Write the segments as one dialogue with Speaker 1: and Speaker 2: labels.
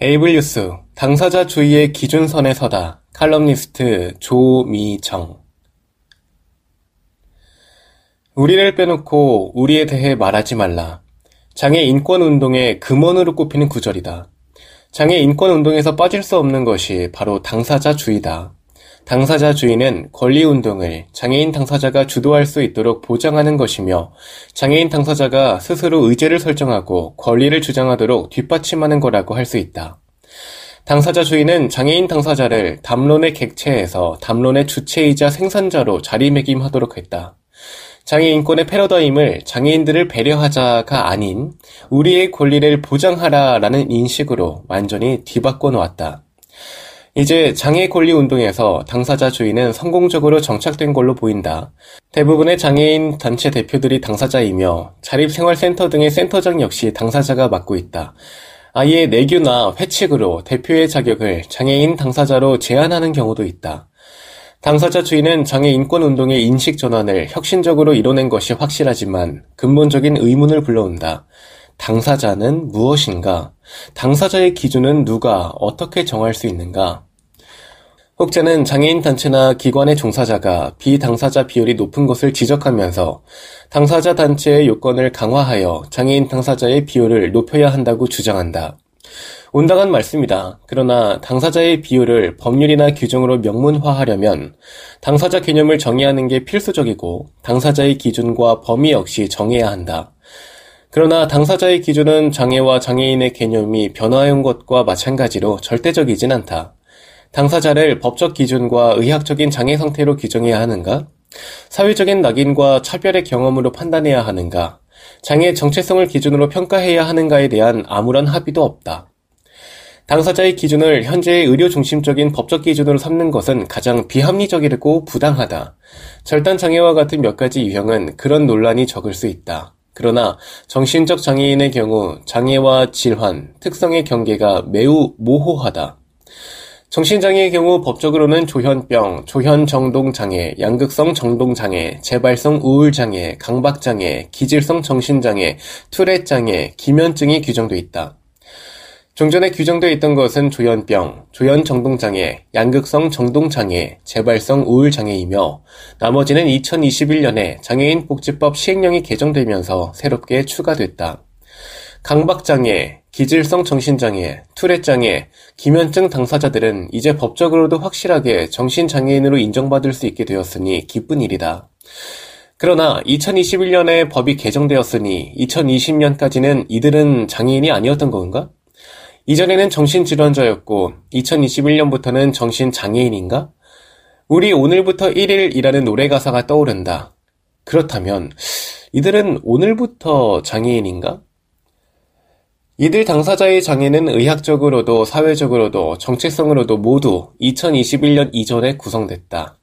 Speaker 1: 에이블 뉴스 당사자 주의의 기준선에 서다 칼럼니스트 조미정 우리를 빼놓고 우리에 대해 말하지 말라. 장애 인권 운동의 금원으로 꼽히는 구절이다. 장애 인권 운동에서 빠질 수 없는 것이 바로 당사자 주의다. 당사자 주의는 권리운동을 장애인 당사자가 주도할 수 있도록 보장하는 것이며 장애인 당사자가 스스로 의제를 설정하고 권리를 주장하도록 뒷받침하는 거라고 할 수 있다. 당사자 주의는 장애인 당사자를 담론의 객체에서 담론의 주체이자 생산자로 자리매김하도록 했다. 장애인권의 패러다임을 장애인들을 배려하자가 아닌 우리의 권리를 보장하라라는 인식으로 완전히 뒤바꿔 놓았다. 이제 장애 권리 운동에서 당사자 주의는 성공적으로 정착된 걸로 보인다. 대부분의 장애인 단체 대표들이 당사자이며 자립생활센터 등의 센터장 역시 당사자가 맡고 있다. 아예 내규나 회칙으로 대표의 자격을 장애인 당사자로 제한하는 경우도 있다. 당사자 주의는 장애 인권 운동의 인식 전환을 혁신적으로 이뤄낸 것이 확실하지만 근본적인 의문을 불러온다. 당사자는 무엇인가? 당사자의 기준은 누가 어떻게 정할 수 있는가? 혹자는 장애인 단체나 기관의 종사자가 비당사자 비율이 높은 것을 지적하면서 당사자 단체의 요건을 강화하여 장애인 당사자의 비율을 높여야 한다고 주장한다. 온당한 말씀이다. 그러나 당사자의 비율을 법률이나 규정으로 명문화하려면 당사자 개념을 정의하는 게 필수적이고 당사자의 기준과 범위 역시 정해야 한다. 그러나 당사자의 기준은 장애와 장애인의 개념이 변화해온 것과 마찬가지로 절대적이진 않다. 당사자를 법적 기준과 의학적인 장애 상태로 규정해야 하는가? 사회적인 낙인과 차별의 경험으로 판단해야 하는가? 장애 정체성을 기준으로 평가해야 하는가에 대한 아무런 합의도 없다. 당사자의 기준을 현재의 의료 중심적인 법적 기준으로 삼는 것은 가장 비합리적이고 부당하다. 절단 장애와 같은 몇 가지 유형은 그런 논란이 적을 수 있다. 그러나 정신적 장애인의 경우 장애와 질환, 특성의 경계가 매우 모호하다. 정신장애의 경우 법적으로는 조현병, 조현정동장애, 양극성 정동장애, 재발성 우울장애, 강박장애, 기질성 정신장애, 투렛장애, 기면증이 규정돼 있다. 종전에 규정되어 있던 것은 조현병, 조현정동장애, 양극성 정동장애, 재발성 우울장애이며 나머지는 2021년에 장애인 복지법 시행령이 개정되면서 새롭게 추가됐다. 강박장애, 기질성 정신장애, 투렛장애, 기면증 당사자들은 이제 법적으로도 확실하게 정신장애인으로 인정받을 수 있게 되었으니 기쁜 일이다. 그러나 2021년에 법이 개정되었으니 2020년까지는 이들은 장애인이 아니었던 건가? 이전에는 정신질환자였고 2021년부터는 정신장애인인가? 우리 오늘부터 1일이라는 노래 가사가 떠오른다. 그렇다면 이들은 오늘부터 장애인인가? 이들 당사자의 장애는 의학적으로도 사회적으로도 정체성으로도 모두 2021년 이전에 구성됐다.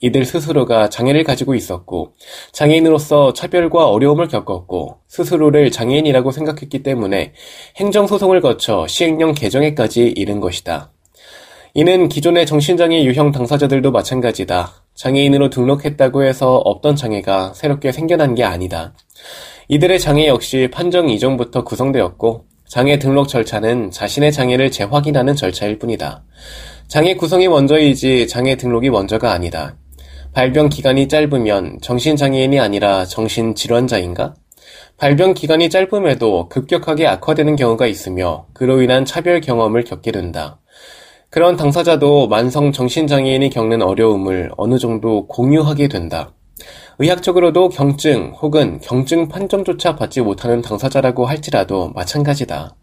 Speaker 1: 이들 스스로가 장애를 가지고 있었고 장애인으로서 차별과 어려움을 겪었고 스스로를 장애인이라고 생각했기 때문에 행정소송을 거쳐 시행령 개정에까지 이른 것이다. 이는 기존의 정신장애 유형 당사자들도 마찬가지다. 장애인으로 등록했다고 해서 없던 장애가 새롭게 생겨난 게 아니다. 이들의 장애 역시 판정 이전부터 구성되었고 장애 등록 절차는 자신의 장애를 재확인하는 절차일 뿐이다. 장애 구성이 먼저이지 장애 등록이 먼저가 아니다. 발병 기간이 짧으면 정신장애인이 아니라 정신질환자인가? 발병 기간이 짧음에도 급격하게 악화되는 경우가 있으며 그로 인한 차별 경험을 겪게 된다. 그런 당사자도 만성 정신장애인이 겪는 어려움을 어느 정도 공유하게 된다. 의학적으로도 경증 혹은 경증 판정조차 받지 못하는 당사자라고 할지라도 마찬가지다.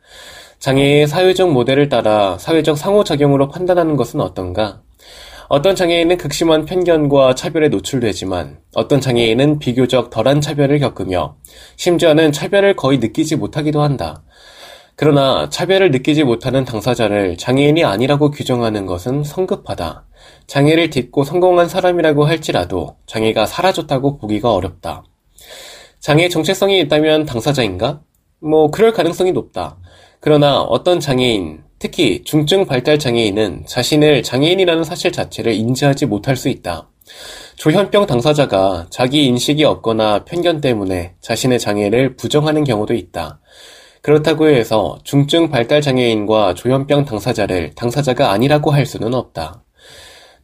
Speaker 1: 장애의 사회적 모델을 따라 사회적 상호작용으로 판단하는 것은 어떤가? 어떤 장애인은 극심한 편견과 차별에 노출되지만 어떤 장애인은 비교적 덜한 차별을 겪으며 심지어는 차별을 거의 느끼지 못하기도 한다. 그러나 차별을 느끼지 못하는 당사자를 장애인이 아니라고 규정하는 것은 성급하다. 장애를 딛고 성공한 사람이라고 할지라도 장애가 사라졌다고 보기가 어렵다. 장애 정체성이 있다면 당사자인가? 뭐, 그럴 가능성이 높다. 그러나 어떤 장애인, 특히 중증 발달 장애인은 자신을 장애인이라는 사실 자체를 인지하지 못할 수 있다. 조현병 당사자가 자기 인식이 없거나 편견 때문에 자신의 장애를 부정하는 경우도 있다. 그렇다고 해서 중증 발달 장애인과 조현병 당사자를 당사자가 아니라고 할 수는 없다.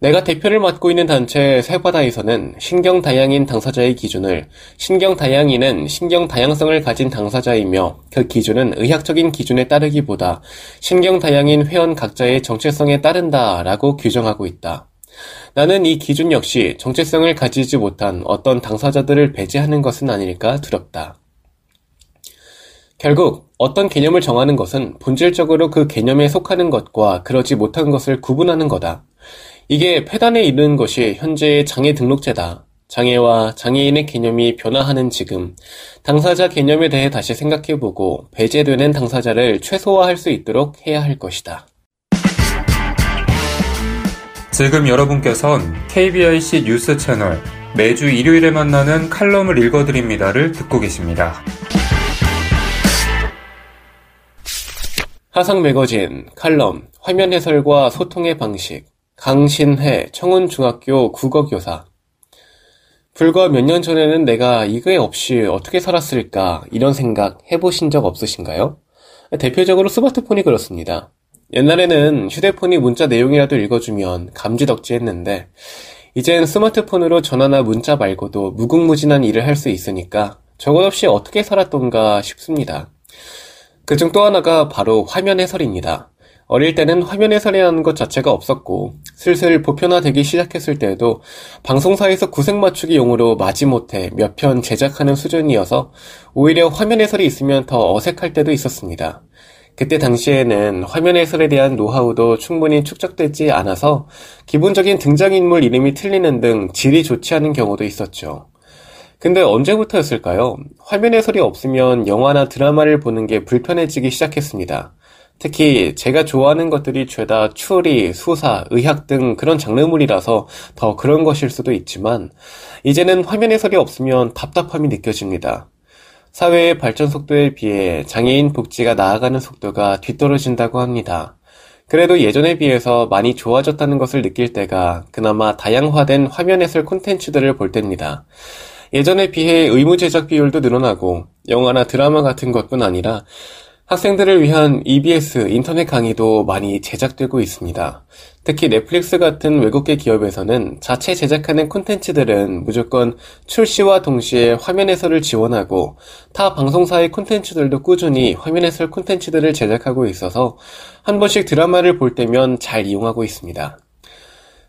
Speaker 1: 내가 대표를 맡고 있는 단체 세바다에서는 신경 다양인 당사자의 기준을 신경 다양인은 신경 다양성을 가진 당사자이며 그 기준은 의학적인 기준에 따르기보다 신경 다양인 회원 각자의 정체성에 따른다라고 규정하고 있다. 나는 이 기준 역시 정체성을 가지지 못한 어떤 당사자들을 배제하는 것은 아닐까 두렵다. 결국 어떤 개념을 정하는 것은 본질적으로 그 개념에 속하는 것과 그러지 못한 것을 구분하는 거다. 이게 폐단에 이르는 것이 현재의 장애 등록제다. 장애와 장애인의 개념이 변화하는 지금, 당사자 개념에 대해 다시 생각해보고 배제되는 당사자를 최소화할 수 있도록 해야 할 것이다.
Speaker 2: 지금 여러분께선 KBIC 뉴스 채널 매주 일요일에 만나는 칼럼을 읽어드립니다를 듣고 계십니다.
Speaker 1: 화상 매거진, 칼럼, 화면 해설과 소통의 방식, 강신혜 청운중학교 국어교사. 불과 몇 년 전에는 내가 이거에 없이 어떻게 살았을까 이런 생각 해보신 적 없으신가요? 대표적으로 스마트폰이 그렇습니다. 옛날에는 휴대폰이 문자 내용이라도 읽어주면 감지덕지 했는데 이젠 스마트폰으로 전화나 문자 말고도 무궁무진한 일을 할 수 있으니까 저것 없이 어떻게 살았던가 싶습니다. 그중 또 하나가 바로 화면 해설입니다. 어릴 때는 화면 해설이라는 것 자체가 없었고 슬슬 보편화되기 시작했을 때에도 방송사에서 구색 맞추기 용으로 마지못해 몇 편 제작하는 수준이어서 오히려 화면 해설이 있으면 더 어색할 때도 있었습니다. 그때 당시에는 화면 해설에 대한 노하우도 충분히 축적되지 않아서 기본적인 등장인물 이름이 틀리는 등 질이 좋지 않은 경우도 있었죠. 근데 언제부터였을까요? 화면 해설이 없으면 영화나 드라마를 보는 게 불편해지기 시작했습니다. 특히 제가 좋아하는 것들이 죄다 추리, 수사, 의학 등 그런 장르물이라서 더 그런 것일 수도 있지만 이제는 화면 해설이 없으면 답답함이 느껴집니다. 사회의 발전 속도에 비해 장애인 복지가 나아가는 속도가 뒤떨어진다고 합니다. 그래도 예전에 비해서 많이 좋아졌다는 것을 느낄 때가 그나마 다양화된 화면 해설 콘텐츠들을 볼 때입니다. 예전에 비해 의무 제작 비율도 늘어나고 영화나 드라마 같은 것뿐 아니라 학생들을 위한 EBS 인터넷 강의도 많이 제작되고 있습니다. 특히 넷플릭스 같은 외국계 기업에서는 자체 제작하는 콘텐츠들은 무조건 출시와 동시에 화면 해설을 지원하고 타 방송사의 콘텐츠들도 꾸준히 화면 해설 콘텐츠들을 제작하고 있어서 한 번씩 드라마를 볼 때면 잘 이용하고 있습니다.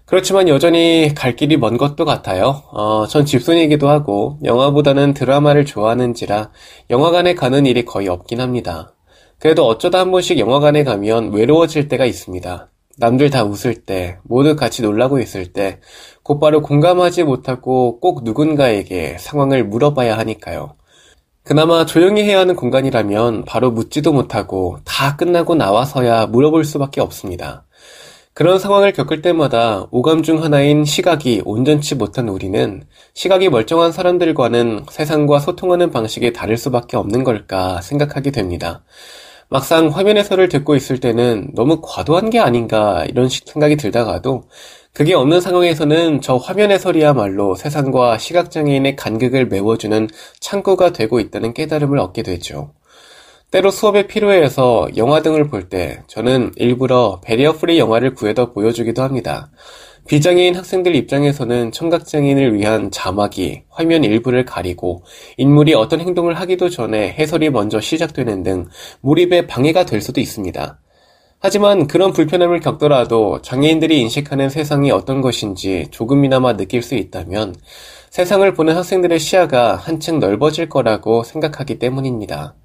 Speaker 1: 그렇지만 여전히 갈 길이 먼 것도 같아요. 어, 전 집순이기도 하고 영화보다는 드라마를 좋아하는지라 영화관에 가는 일이 거의 없긴 합니다. 그래도 어쩌다 한 번씩 영화관에 가면 외로워질 때가 있습니다. 남들 다 웃을 때, 모두 같이 놀라고 있을 때, 곧바로 공감하지 못하고 꼭 누군가에게 상황을 물어봐야 하니까요. 그나마 조용히 해야 하는 공간이라면 바로 묻지도 못하고 다 끝나고 나와서야 물어볼 수밖에 없습니다. 그런 상황을 겪을 때마다 오감 중 하나인 시각이 온전치 못한 우리는 시각이 멀쩡한 사람들과는 세상과 소통하는 방식이 다를 수밖에 없는 걸까 생각하게 됩니다. 막상 화면 해설을 듣고 있을 때는 너무 과도한 게 아닌가 이런 생각이 들다가도 그게 없는 상황에서는 저 화면 해설이야말로 세상과 시각장애인의 간극을 메워주는 창구가 되고 있다는 깨달음을 얻게 되죠. 때로 수업에 필요해서 영화 등을 볼 때 저는 일부러 barrier free 영화를 구해다 보여주기도 합니다. 비장애인 학생들 입장에서는 청각장애인을 위한 자막이 화면 일부를 가리고 인물이 어떤 행동을 하기도 전에 해설이 먼저 시작되는 등 몰입에 방해가 될 수도 있습니다. 하지만 그런 불편함을 겪더라도 장애인들이 인식하는 세상이 어떤 것인지 조금이나마 느낄 수 있다면 세상을 보는 학생들의 시야가 한층 넓어질 거라고 생각하기 때문입니다.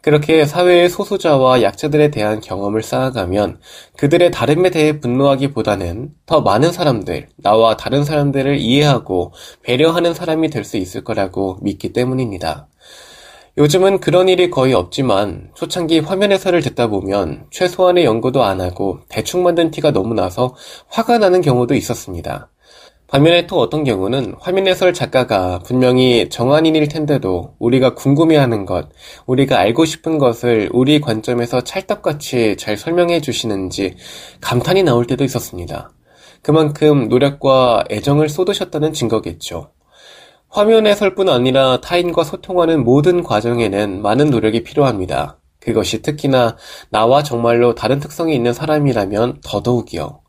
Speaker 1: 그렇게 사회의 소수자와 약자들에 대한 경험을 쌓아가면 그들의 다름에 대해 분노하기보다는 더 많은 사람들, 나와 다른 사람들을 이해하고 배려하는 사람이 될 수 있을 거라고 믿기 때문입니다. 요즘은 그런 일이 거의 없지만 초창기 화면 해설을 듣다 보면 최소한의 연구도 안 하고 대충 만든 티가 너무 나서 화가 나는 경우도 있었습니다. 반면에 또 어떤 경우는 화면 해설 작가가 분명히 정한인일 텐데도 우리가 궁금해하는 것, 우리가 알고 싶은 것을 우리 관점에서 찰떡같이 잘 설명해 주시는지 감탄이 나올 때도 있었습니다. 그만큼 노력과 애정을 쏟으셨다는 증거겠죠. 화면 해설뿐 아니라 타인과 소통하는 모든 과정에는 많은 노력이 필요합니다. 그것이 특히나 나와 정말로 다른 특성이 있는 사람이라면 더더욱이요.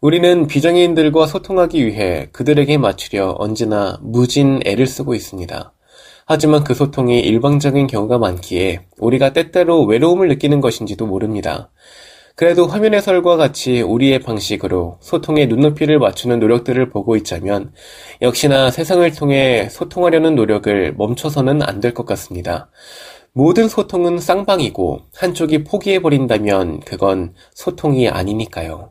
Speaker 1: 우리는 비정의인들과 소통하기 위해 그들에게 맞추려 언제나 무진 애를 쓰고 있습니다. 하지만 그 소통이 일방적인 경우가 많기에 우리가 때때로 외로움을 느끼는 것인지도 모릅니다. 그래도 화면 해설과 같이 우리의 방식으로 소통의 눈높이를 맞추는 노력들을 보고 있자면 역시나 세상을 통해 소통하려는 노력을 멈춰서는 안 될 것 같습니다. 모든 소통은 쌍방이고 한쪽이 포기해버린다면 그건 소통이 아니니까요.